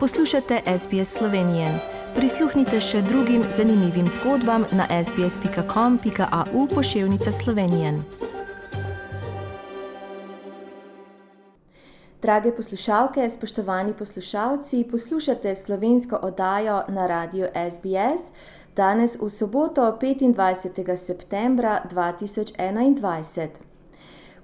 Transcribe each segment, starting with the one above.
Poslušate SBS Slovenije. Prisluhnite še drugim zanimivim zgodbam na sbs.com.au pošiljka Slovenije. Drage poslušalke, spoštovani poslušalci, poslušate slovensko oddajo na radiju SBS danes v soboto 25. septembra 2021.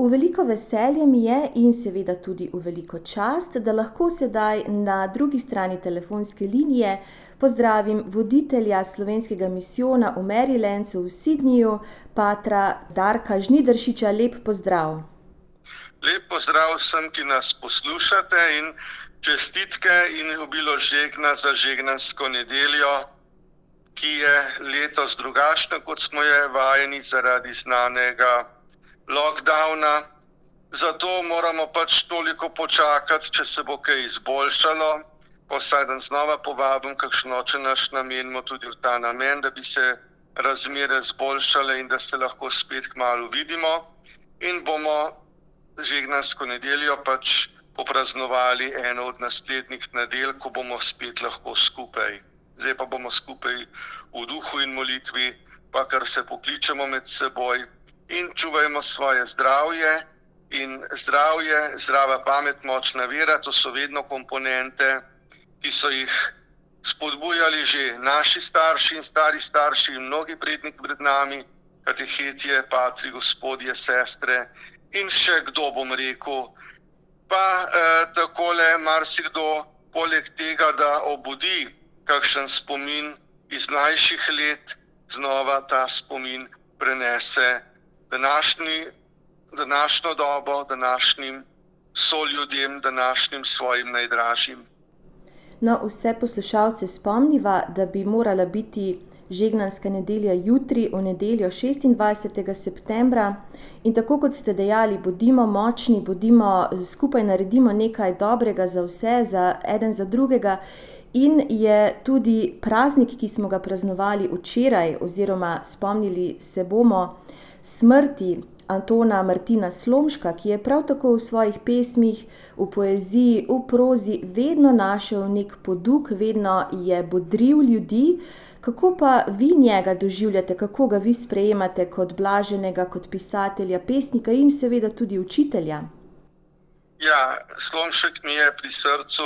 V veliko veselje mi je in seveda tudi v veliko čast, da lahko sedaj na drugi strani telefonske linije pozdravim voditelja slovenskega misijona v Marylandu v Sydneyju, patra Darka Žnidršiča. Lep pozdrav. Lep pozdrav vsem, ki nas poslušate in čestitke in obilo žegna za žegnansko nedeljo, ki je letos drugačna, kot smo je vajeni zaradi znanega lockdowna. Zato moramo pač toliko počakati, če se bo kaj izboljšalo. Vsaj dan znova povabim, kakšno če naš namenimo tudi v ta namen, da bi se razmere izboljšale in da se lahko spet kmalo vidimo. In bomo žegnansko nedeljo pač popraznovali eno od naslednjih nedelj, ko bomo spet lahko skupaj. Zdaj pa bomo skupaj v duhu in molitvi, pa kar se pokličemo med seboj in čuvajmo svoje zdravje. In zdravje, zdrava pamet, močna vera, to so vedno komponente, ki so jih spodbujali že naši starši in stari starši, in mnogi predniki pred nami, katehetje, patri, gospodje, sestre in še kdo bom rekel. Pa eh, takole, marsikdo, poleg tega, da obudi kakšen spomin iz mlajših let, znova ta spomin prenese današnji, današnjo dobo, današnjim soljudem, današnjim svojim najdražjim. No, vse poslušalce spomniva, da bi morala biti žegnanska nedelja jutri, v nedeljo 26. septembra. In tako kot ste dejali, bodimo močni, bodimo skupaj, naredimo nekaj dobrega za vse, za eden za drugega. In je tudi praznik, ki smo ga praznovali včeraj, oziroma spomnili se bomo smrti Antona Martina Slomška, ki je prav tako v svojih pesmih, v poeziji, v prozi vedno našel nek poduk, vedno je bodril ljudi. Kako pa vi njega doživljate, kako ga vi sprejemate kot blaženega, kot pisatelja, pesnika in seveda tudi učitelja? Ja, Slomšek mi je pri srcu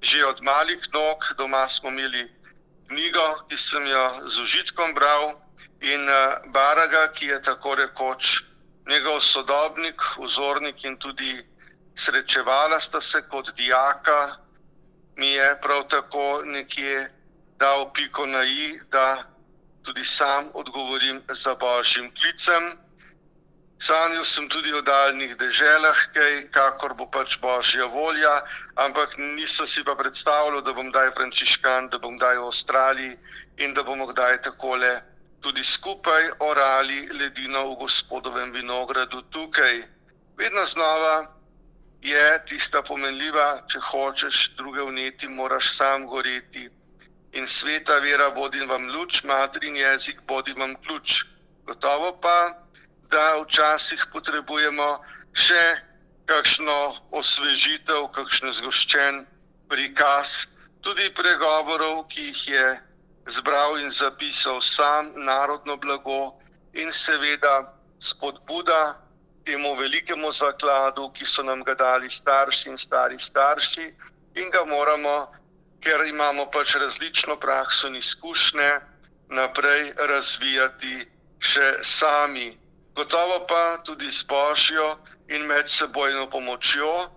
že od malih nog, doma smo imeli knjigo, ki sem jo z užitkom bral in uh, Baraga, ki je tako rekoč njegov sodobnik, vzornik in tudi srečevala sta se kot dijaka, mi je prav tako nekje dal piko na i, da tudi sam odgovorim za božjim klicem. Sanjal sem tudi o daljnih deželah, kaj, kakor bo pač božja volja, ampak nisem si pa predstavljal, da bom kdaj frančiškan, da bom kdaj v Avstraliji in da bomo kdaj takole tudi skupaj orali ledino v gospodovem vinogradu tukaj. Vedno znova je tista pomenljiva, če hočeš druge vneti, moraš sam goreti. In sveta vera vodi vam luč, matrin jezik vodi vam ključ. Gotovo pa, da včasih potrebujemo še kakšno osvežitev, kakšen zgoščen prikaz, tudi pregovorov, ki jih je zbral in zapisal sam narodno blago in seveda spodbuda temu velikemu zakladu, ki so nam ga dali starši in stari starši in ga moramo, ker imamo pač različno prakso in izkušnje, naprej razvijati še sami. Gotovo pa tudi s božjo in medsebojno pomočjo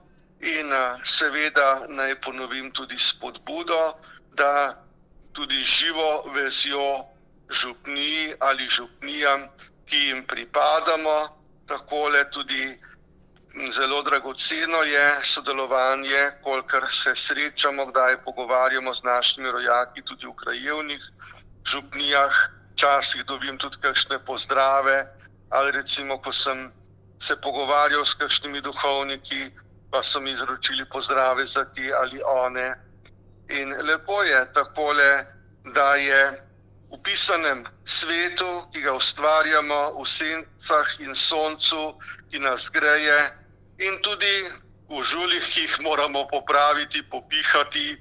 in seveda naj ponovim tudi spodbudo, da tudi živo vezjo župniji ali župnijam, ki jim pripadamo, tako le tudi zelo dragoceno je sodelovanje, kolikor se srečamo, kdaj pogovarjamo z našimi rojaki, tudi v krajevnih župnijah. Včasih dobim tudi kakšne pozdrave, ali recimo, ko sem se pogovarjal s kakšnimi duhovniki, pa so mi izročili pozdrave za te ali one. In lepo je takole, da je v pisanem svetu, ki ga ustvarjamo v sencah in soncu, ki nas greje, in tudi v žuljih, ki jih moramo popraviti, popihati,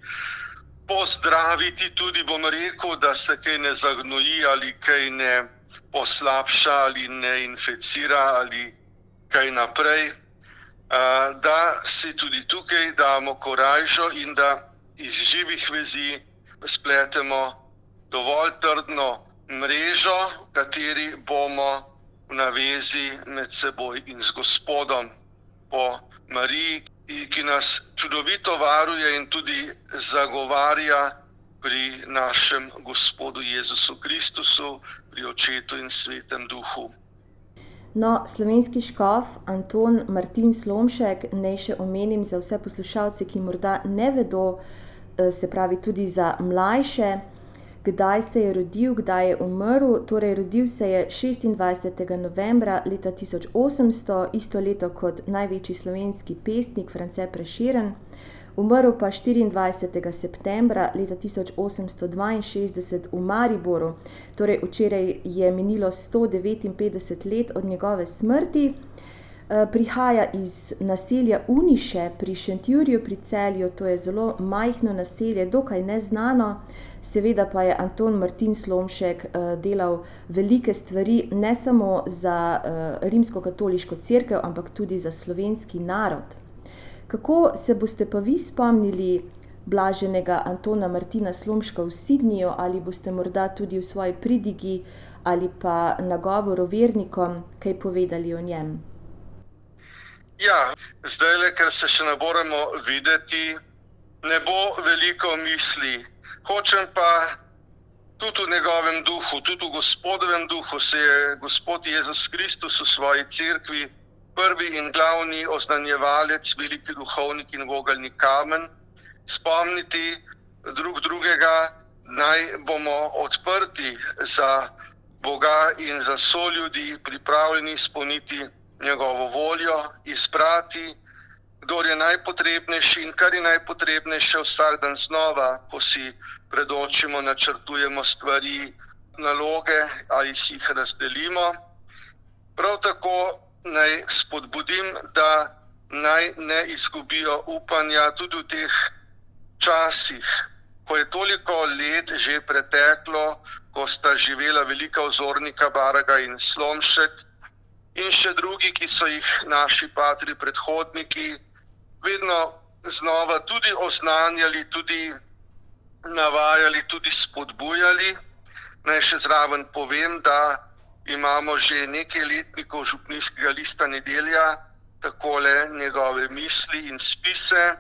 pozdraviti, tudi bom rekel, da se kaj ne zagnoji ali kaj ne poslabša ali ne inficira ali kaj naprej. Da si tudi tukaj damo korajžo in da iz živih vezi spletemo dovolj trdno mrežo, v kateri bomo v navezi med seboj in z Gospodom, po Mariji, ki nas čudovito varuje in tudi zagovarja pri našem Gospodu Jezusu Kristusu, pri Očetu in Svetem Duhu. No, slovenski škof Anton Martin Slomšek, naj še omenim za vse poslušalce, ki morda ne vedo, se pravi tudi za mlajše kdaj se je rodil, kdaj je umrl. Torej, rodil se je 26. novembra leta 1800, isto leto kot največji slovenski pesnik France Preširen. Umrl pa 24. septembra leta 1862 v Mariboru, torej včeraj je minilo 159 let od njegove smrti. Eh, prihaja iz naselja Uniše pri Šentjurju pri celju, to je zelo majhno naselje, dokaj neznano. Seveda pa je Anton Martin Slomšek uh, delal velike stvari, ne samo za uh, rimsko-katoliško crkvo, ampak tudi za slovenski narod. Kako se boste pa vi spomnili blaženega Antona Martina Slomška v Sidniju, ali boste morda tudi v svoji pridigi ali pa na govoru vernikom kaj povedali o njem? Ja, zdaj, le, ker se še ne moremo videti, ne bo veliko misli. Hočem pa tudi v njegovem duhu, tudi v gospodovem duhu, se je Gospod Jezus Kristus v svoji cerkvi, prvi in glavni oznanjevalec, veliki duhovnik in vogalni kamen, spomniti drug drugega, naj bomo odprti za Boga in za so ljudi, pripravljeni izpolniti njegovo voljo, izbrati kdo je najpotrebnejši in kar je najpotrebnejše vsak dan znova, ko si predočimo, načrtujemo stvari, naloge ali si jih razdelimo. Prav tako naj spodbudim, da naj ne izgubijo upanja tudi v teh časih, ko je toliko let že preteklo, ko sta živela velika ozornika Baraga in Slomšek. In še drugi, ki so jih naši patri predhodniki vedno znova tudi oznanjali, tudi navajali, tudi spodbujali. Naj še zraven povem, da imamo že nekaj letnikov župnijskega lista nedelja, takole njegove misli in spise.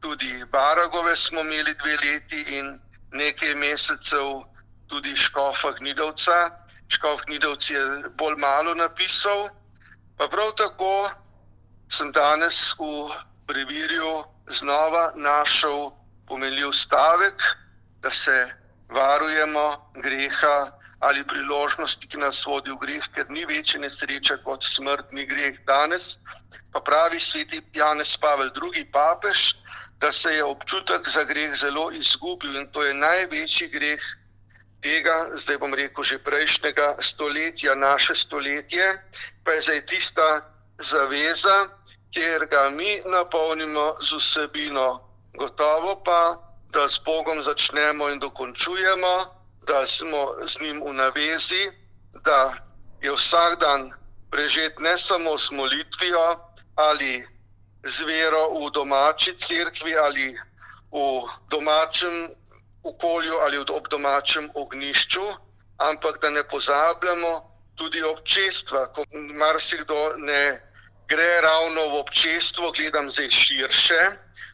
Tudi Baragove smo imeli dve leti in nekaj mesecev tudi Škofa Gnidovca. Škof Gnidovc je bolj malo napisal, pa prav tako sem danes v preveril, znova našel pomenljiv stavek, da se varujemo greha ali priložnosti, ki nas vodi v greh, ker ni večje nesreče kot smrtni greh danes. Pa pravi sveti Janez Pavel II. papež, da se je občutek za greh zelo izgubil in to je največji greh tega, zdaj bom rekel, že prejšnjega stoletja, naše stoletje, pa je zdaj tista zaveza, kjer ga mi napolnimo z vsebino. Gotovo pa, da s Bogom začnemo in dokončujemo, da smo z njim v navezi, da je vsak dan prežet ne samo s molitvijo ali z vero v domači crkvi ali v domačem okolju ali ob domačem ognišču, ampak da ne pozabljamo tudi občestva, ko marsikdo ne gre ravno v občestvo, gledam zdaj širše,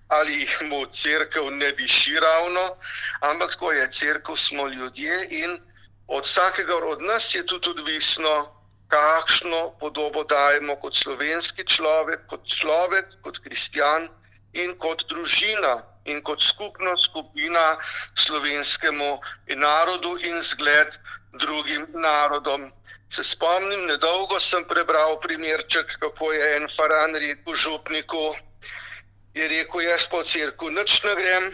ali mu crkva ne diši ravno, ampak ko je crkva, smo ljudje in od vsakega od nas je tudi odvisno, kakšno podobo dajemo kot slovenski človek, kot človek, kot kristjan in kot družina in kot skupna skupina slovenskemu narodu in zgled drugim narodom. Se spomnim, nedolgo sem prebral primerček, kako je en faran rekel župniku. Je rekel, jaz po crkvu nič ne grem,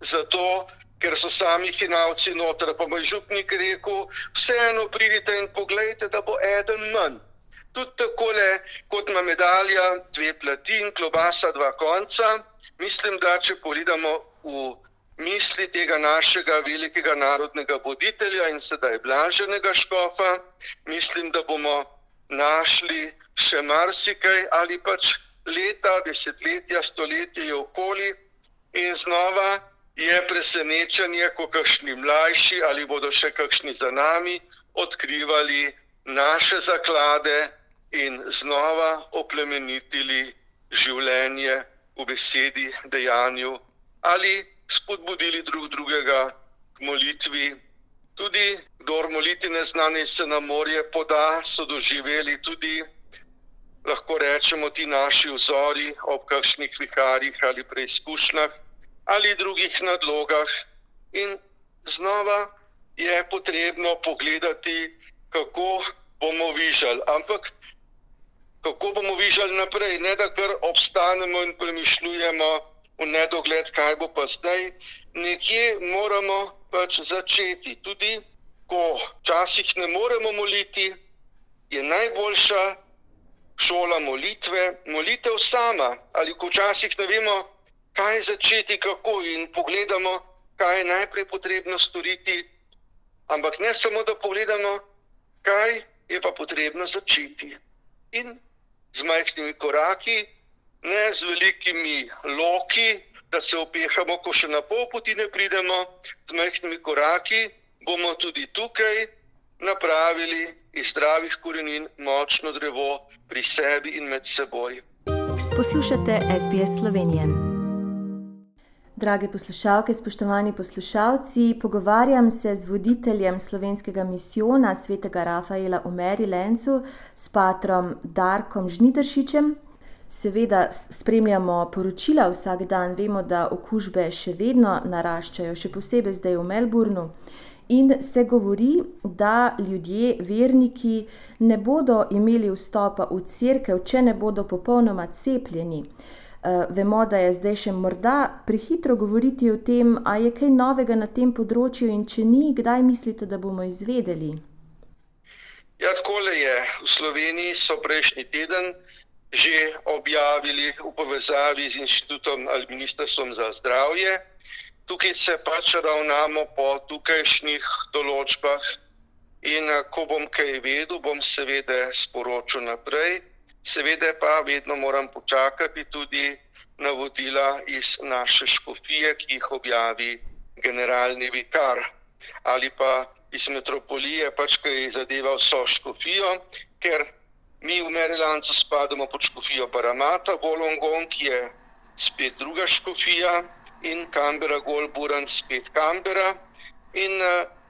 zato ker so sami hinavci noter. Pa moj župnik rekel, vseeno pridite in pogledajte, da bo eden manj. Tudi tako le, kot ima medalja, dve plati in klobasa, dva konca. Mislim, da če pogledamo v misli tega našega velikega narodnega voditelja in sedaj blaženega škofa, mislim, da bomo našli še marsikaj ali pač leta, desetletja, stoletje okoli. In znova je presenečenje, ko kakšni mlajši ali bodo še kakšni za nami odkrivali naše zaklade in znova oplemenitili življenje v besedi, dejanju ali spodbudili drug drugega k molitvi. Tudi, kdo moliti ne zna, ne se na morje poda, so doživeli tudi, lahko rečemo, ti naši vzori ob kakšnih viharjih ali preizkušnjah ali drugih nadlogah. In znova je potrebno pogledati, kako bomo vižali. Ampak kako bomo vižali naprej, ne da kar obstanemo in premišljujemo v nedogled, kaj bo pa zdaj. Nekje moramo pač začeti. Tudi ko včasih ne moremo moliti, je najboljša šola molitve, molitev sama. Ali ko včasih ne vemo, kaj začeti, kako in pogledamo, kaj je najprej potrebno storiti. Ampak ne samo, da pogledamo, kaj je pa potrebno začeti. In z majhnimi koraki, ne z velikimi loki, da se opehamo, ko še na pol poti ne pridemo, z majhnimi koraki bomo tudi tukaj napravili iz zdravih korenin močno drevo pri sebi in med seboj. Poslušate SBS Slovenijo. Drage poslušalke, spoštovani poslušalci, pogovarjam se z voditeljem slovenskega misijona svetega Rafaela v Marylandu, s patrom Darkom Žnidršičem. Seveda spremljamo poročila vsak dan, vemo, da okužbe še vedno naraščajo, še posebej zdaj v Melbournu. In se govori, da ljudje, verniki, ne bodo imeli vstopa v crkve, če ne bodo popolnoma cepljeni. Uh, vemo, da je zdaj še morda prehitro govoriti o tem, ali je kaj novega na tem področju, in če ni, kdaj mislite, da bomo izvedeli? Ja, tako je. V Sloveniji so prejšnji teden že objavili v povezavi z inštitutom ali ministrstvom za zdravje. Tukaj se pač ravnamo po tukajšnjih določbah, in ko bom kaj vedel, bom seveda sporočil naprej. Seveda pa vedno moram počakati tudi navodila iz naše škofije, ki jih objavi generalni vikar ali pa iz metropolije, pač ki zadeva vso škofijo, ker mi v Merilancu spadamo pod škofijo Paramata, Golongon, ki je spet druga škofija in Kambera, Golburan, spet Kambera. In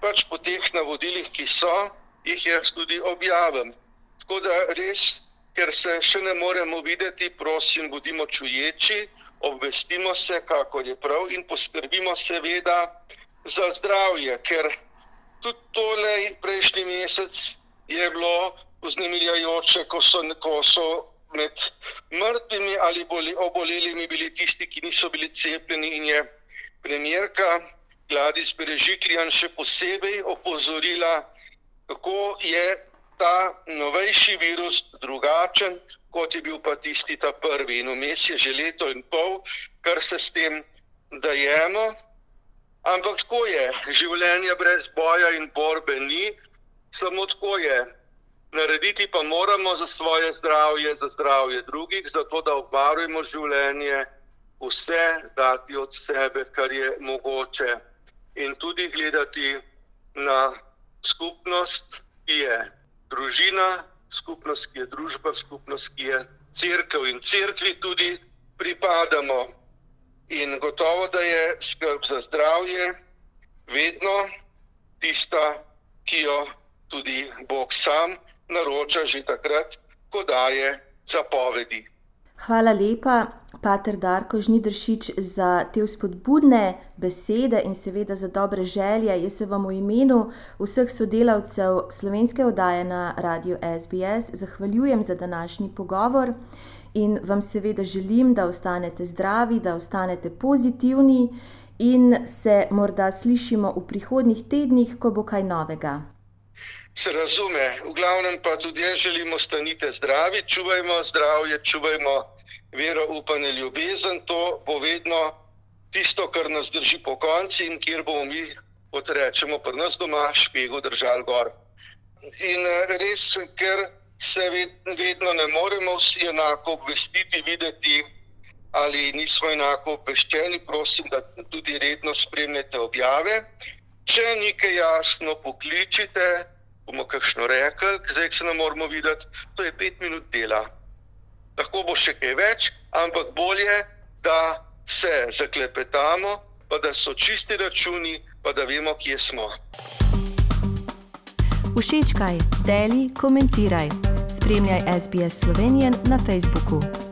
pač po teh navodilih, ki so, jih jaz tudi objavim. Tako da res ker se še ne moremo videti, prosim, bodimo čuječi, obvestimo se, kako je prav in poskrbimo seveda za zdravje, ker tudi tole prejšnji mesec je bilo vznemirjajoče, ko so, ko so med mrtvimi ali boli, obolelimi bili tisti, ki niso bili cepljeni in je premjerka Gladis Berežiklijan še posebej opozorila, kako je ta novejši virus drugačen, kot je bil pa tisti ta prvi. In vmes je že leto in pol, kar se s tem dajemo. Ampak tako je, življenje brez boja in borbe ni, samo tako je. Narediti pa moramo za svoje zdravje, za zdravje drugih, zato da obvarujemo življenje, vse dati od sebe, kar je mogoče, in tudi gledati na skupnost, ki je družina, skupnost, ki je družba, skupnost, ki je crkva in crkvi tudi pripadamo. In gotovo, da je skrb za zdravje vedno tista, ki jo tudi Bog sam naroča že takrat, ko daje zapovedi. Hvala lepa, Pater Darko Žnidršič, za te vzpodbudne besede in seveda za dobre želje. Jaz se vam v imenu vseh sodelavcev slovenske oddaje na radiju SBS zahvaljujem za današnji pogovor in vam seveda želim, da ostanete zdravi, da ostanete pozitivni in se morda slišimo v prihodnjih tednih, ko bo kaj novega. Se razume, v glavnem pa tudi jaz želim, ostanite zdravi, čuvajmo zdravje, čuvajmo vero, upanje, ljubezen. To bo vedno tisto, kar nas drži po konci in kjer bomo mi, kot rečemo, pri nas doma, špego držali gor. In res, ker se vedno ne moremo vsi enako obvestiti, videti, ali nismo enako obveščeni, prosim, da tudi redno spremljate objave. Če nekaj jasno pokličite, bomo kakšno rekli, zdaj se ne moramo videti, to je pet minut dela. Lahko bo še kaj več, ampak bolje, da se zaklepetamo, pa da so čisti računi, pa da vemo, kje smo. Všečkaj, deli, komentiraj. Spremljaj SBS Slovenijo na Facebooku.